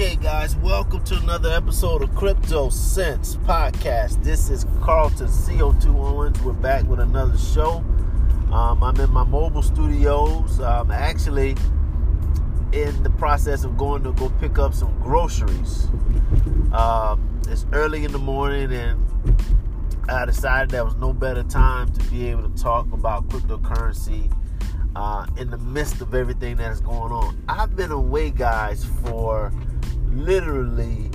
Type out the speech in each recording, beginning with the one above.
Okay, guys, welcome to another episode of Crypto Sense Podcast. This is Carlton CO2 Owens. We're back with another show. Um, I'm in my mobile studios. I'm actually in the process of going to go pick up some groceries. Um, it's early in the morning, and I decided there was no better time to be able to talk about cryptocurrency uh, in the midst of everything that is going on. I've been away, guys, for literally,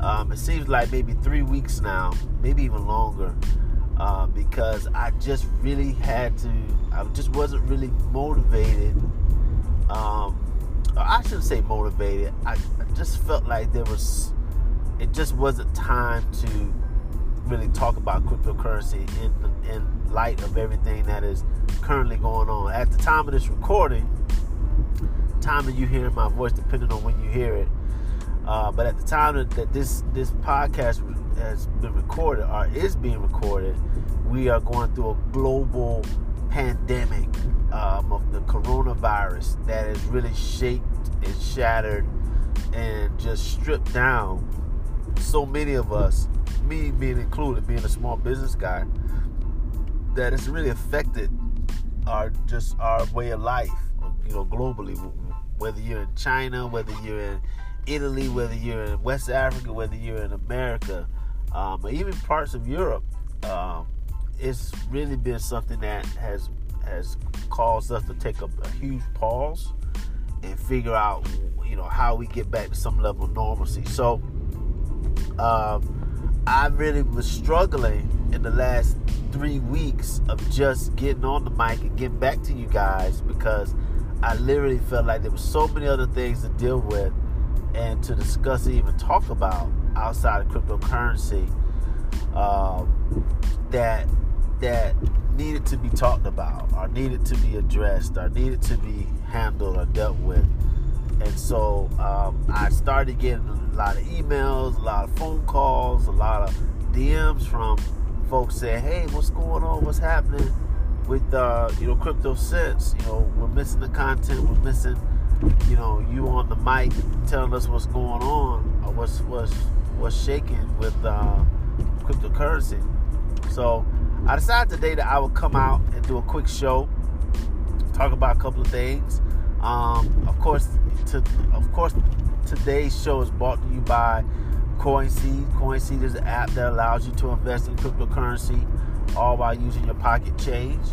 um, it seems like maybe three weeks now, maybe even longer, uh, because I just really had to, I just wasn't really motivated. Um, I shouldn't say motivated. I, I just felt like there was, it just wasn't time to really talk about cryptocurrency in in light of everything that is currently going on. At the time of this recording, time that you hear my voice, depending on when you hear it. Uh, but at the time that, this this podcast has been recorded or is being recorded, we are going through a global pandemic um, of the coronavirus that has really shaped and shattered and just stripped down so many of us me being included, being a small business guy, that it's really affected our just our way of life, you know, globally. Whether you're in China, whether you're in Italy, whether you're in West Africa, whether you're in America, um, or even parts of Europe, um, it's really been something that has has caused us to take a, a huge pause and figure out, you know, how we get back to some level of normalcy. So. Um, I really was struggling in the last three weeks of just getting on the mic and getting back to you guys because I literally felt like there were so many other things to deal with and to discuss and even talk about outside of cryptocurrency um, that that needed to be talked about or needed to be addressed or needed to be handled or dealt with. And so um, I started getting a lot of emails, a lot of phone calls, a lot of DMs from folks saying, "Hey, what's going on? What's happening with uh, you know Crypto Sense? You know, we're missing the content. We're missing, you know, you on the mic telling us what's going on or what's what's what's shaking with uh, cryptocurrency." So I decided today that I would come out and do a quick show, talk about a couple of things. Um, of course, to, of course, today's show is brought to you by CoinSeed. CoinSeed is an app that allows you to invest in cryptocurrency all while using your pocket change.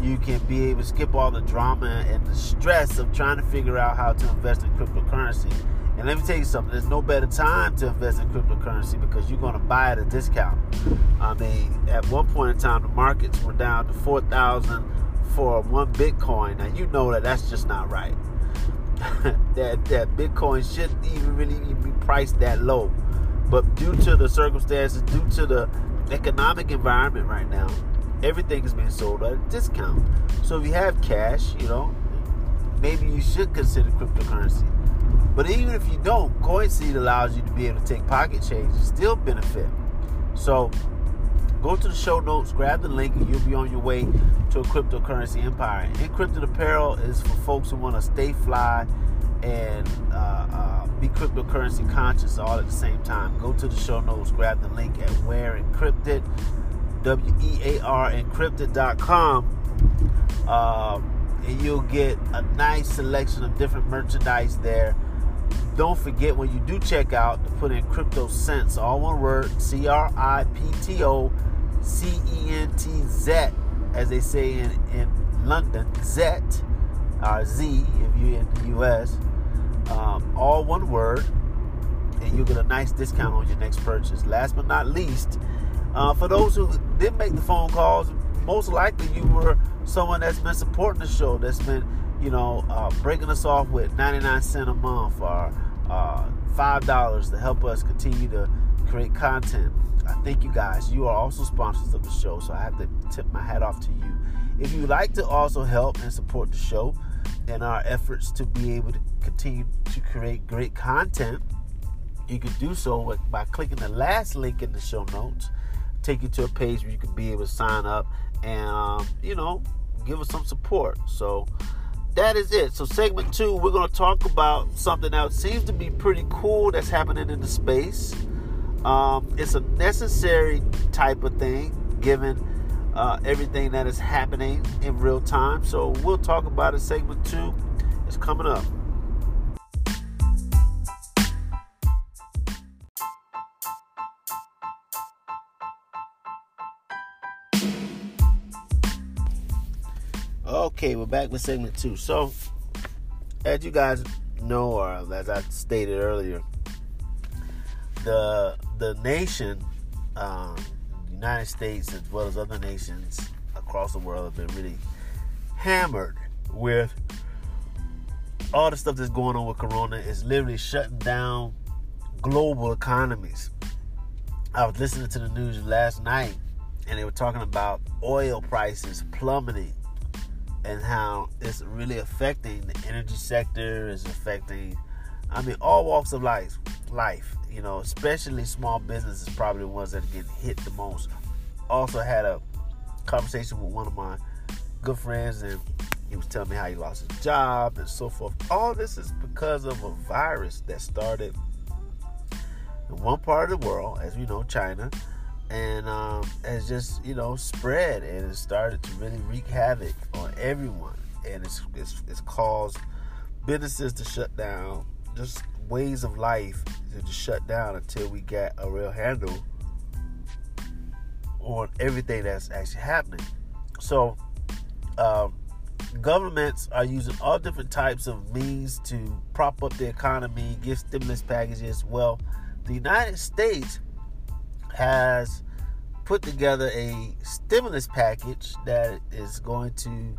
You can be able to skip all the drama and the stress of trying to figure out how to invest in cryptocurrency. And let me tell you something, there's no better time to invest in cryptocurrency because you're going to buy at a discount. I mean, at one point in time, the markets were down to 4,000 for one Bitcoin. Now, you know that that's just not right. that that Bitcoin shouldn't even really be priced that low. But due to the circumstances, due to the economic environment right now, everything is being sold at a discount. So if you have cash, you know, maybe you should consider cryptocurrency. But even if you don't, CoinSeed allows you to be able to take pocket change and still benefit. So go to the show notes, grab the link, and you'll be on your way to a cryptocurrency empire. Encrypted apparel is for folks who want to stay fly and uh, uh, be cryptocurrency conscious all at the same time. Go to the show notes, grab the link at Wear Encrypted, W E A R Encrypted.com, uh, and you'll get a nice selection of different merchandise there. Don't forget when you do check out to put in Crypto cents, all one word, C R I P T O C E N T Z, as they say in, in London, Z, or Z if you're in the US um, all one word, and you'll get a nice discount on your next purchase. Last but not least, uh, for those who did make the phone calls, most likely you were someone that's been supporting the show, that's been, you know, uh, breaking us off with 99 cents a month or uh, $5 to help us continue to create content. I thank you guys. You are also sponsors of the show, so I have to tip my hat off to you. If you'd like to also help and support the show, in our efforts to be able to continue to create great content, you can do so by clicking the last link in the show notes. Take you to a page where you can be able to sign up and, um, you know, give us some support. So that is it. So, segment two, we're going to talk about something that seems to be pretty cool that's happening in the space. Um, it's a necessary type of thing given uh, everything that is happening in real time. So, we'll talk about it. Segment two is coming up. Okay, we're back with segment two. So, as you guys know, or as I stated earlier, the the nation, um, United States, as well as other nations across the world, have been really hammered with all the stuff that's going on with Corona. Is literally shutting down global economies. I was listening to the news last night, and they were talking about oil prices plummeting and how it's really affecting the energy sector, is affecting, I mean, all walks of life. Life, you know, especially small businesses, probably the ones that are getting hit the most. Also had a conversation with one of my good friends, and he was telling me how he lost his job and so forth. All this is because of a virus that started in one part of the world, as we know, China, and um, has just you know spread and it started to really wreak havoc everyone and it's, it's, it's caused businesses to shut down just ways of life to just shut down until we get a real handle on everything that's actually happening. So um, governments are using all different types of means to prop up the economy give stimulus packages. Well the united states has put together a stimulus package that is going to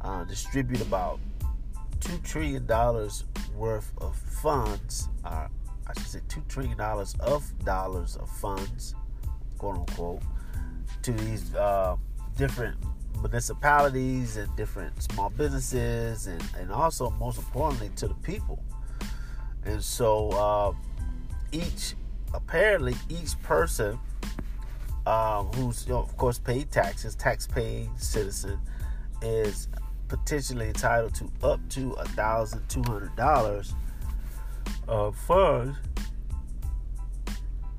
uh, distribute about two trillion dollars worth of funds. Uh, I should say two trillion dollars of dollars of funds, quote unquote, to these uh, different municipalities and different small businesses, and, and also most importantly to the people. And so uh, each apparently each person um, who's you know, of course paid taxes, tax-paying citizen, is potentially entitled to up to a thousand two hundred dollars of funds.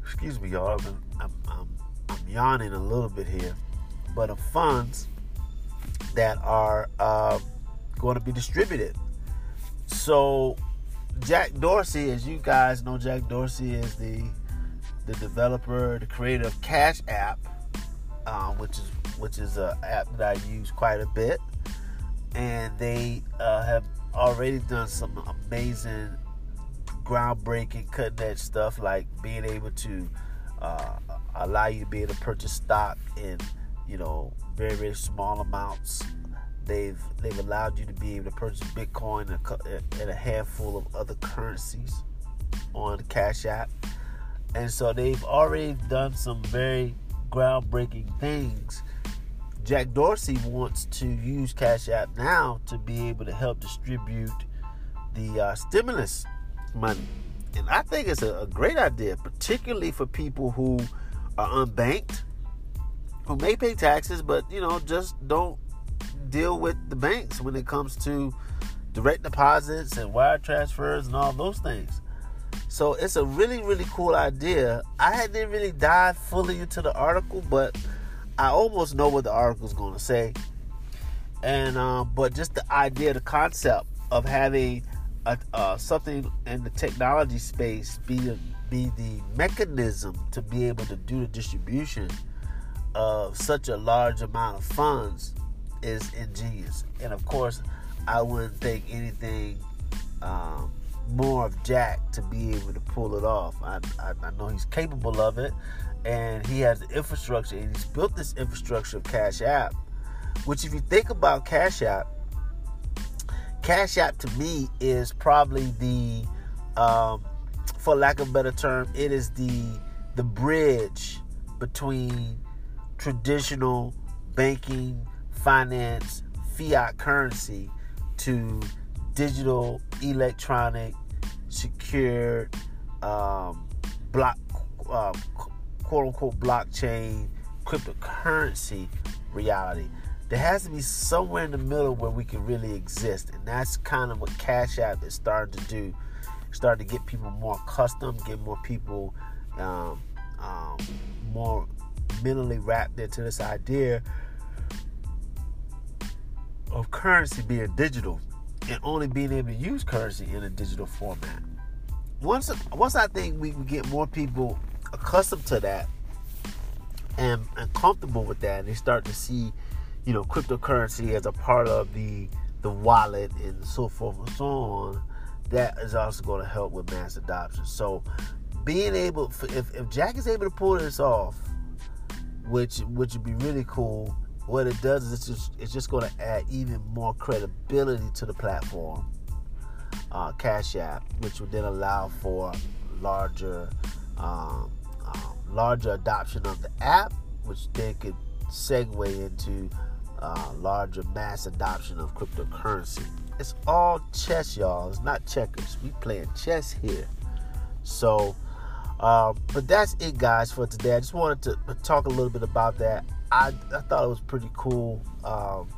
Excuse me, y'all. I'm, I'm, I'm, yawning a little bit here, but of funds that are uh, going to be distributed. So Jack Dorsey, as you guys know, Jack Dorsey is the the developer, the creator of Cash App, um, which is which is an app that I use quite a bit, and they uh, have already done some amazing, groundbreaking, cutting edge stuff like being able to uh, allow you to be able to purchase stock in you know very very small amounts. They've they've allowed you to be able to purchase Bitcoin and a handful of other currencies on Cash App and so they've already done some very groundbreaking things. Jack Dorsey wants to use Cash App now to be able to help distribute the uh, stimulus money. And I think it's a, a great idea, particularly for people who are unbanked, who may pay taxes, but you know, just don't deal with the banks when it comes to direct deposits and wire transfers and all those things. So it's a really, really cool idea. I didn't really dive fully into the article, but I almost know what the article is going to say. And um, but just the idea, the concept of having a, uh, something in the technology space be be the mechanism to be able to do the distribution of such a large amount of funds is ingenious. And of course, I wouldn't think anything um, more of Jack to be able to pull it off. I, I, I, know he's capable of it, and he has the infrastructure, and he's built this infrastructure of Cash App. Which, if you think about Cash App, Cash App to me is probably the, um, for lack of a better term, it is the the bridge between traditional banking, finance, fiat currency to digital, electronic, secured, um, block, uh, quote unquote blockchain, cryptocurrency reality. there has to be somewhere in the middle where we can really exist, and that's kind of what Cash App is starting to do. Starting to get people more accustomed, get more people um, um, more mentally wrapped into this idea of currency being digital and only being able to use currency in a digital format. Once, once I think we get more people accustomed to that and, and comfortable with that, and they start to see, you know, cryptocurrency as a part of the the wallet and so forth and so on, that is also going to help with mass adoption. So, being able, if, if Jack is able to pull this off, which which would be really cool, what it does is it's just it's just going to add even more credibility to the platform, uh, Cash App, which would then allow for larger um, um, larger adoption of the app, which then could segue into uh, larger mass adoption of cryptocurrency. It's all chess, y'all. It's not checkers. We playing chess here. So, um, but that's it, guys, for today. I just wanted to talk a little bit about that. I, I thought it was pretty cool um,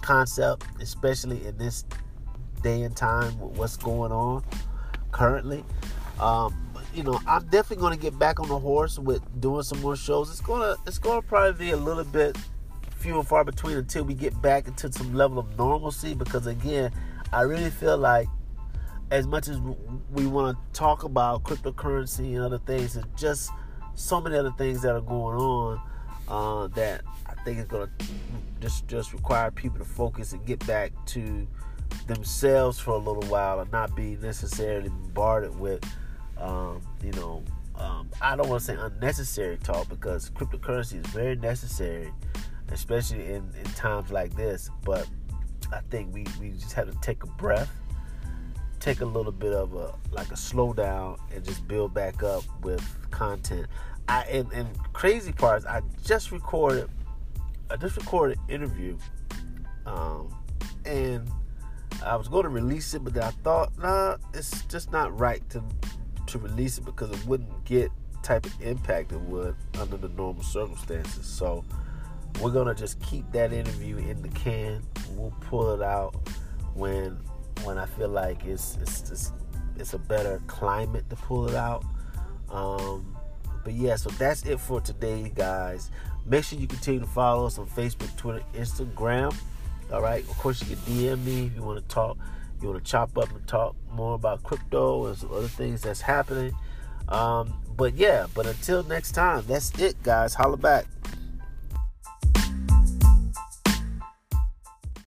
concept, especially in this day and time with what's going on currently. Um, you know, I'm definitely going to get back on the horse with doing some more shows. It's gonna it's gonna probably be a little bit few and far between until we get back into some level of normalcy. Because again, I really feel like as much as we want to talk about cryptocurrency and other things, and just so many other things that are going on uh, that I think is to just just require people to focus and get back to themselves for a little while and not be necessarily bombarded with, um, you know, um, I don't want to say unnecessary talk because cryptocurrency is very necessary, especially in, in times like this. But I think we, we just have to take a breath, take a little bit of a like a slowdown, and just build back up with content. I and, and crazy parts. I just recorded. I just recorded an interview, um, and I was going to release it, but then I thought, nah, it's just not right to to release it because it wouldn't get type of impact it would under the normal circumstances. So we're gonna just keep that interview in the can. We'll pull it out when when I feel like it's it's it's, it's a better climate to pull it out. Um, but yeah, so that's it for today, guys. Make sure you continue to follow us on Facebook, Twitter, Instagram. All right. Of course, you can DM me if you want to talk. You want to chop up and talk more about crypto and some other things that's happening. Um, but yeah, but until next time, that's it, guys. Holla back.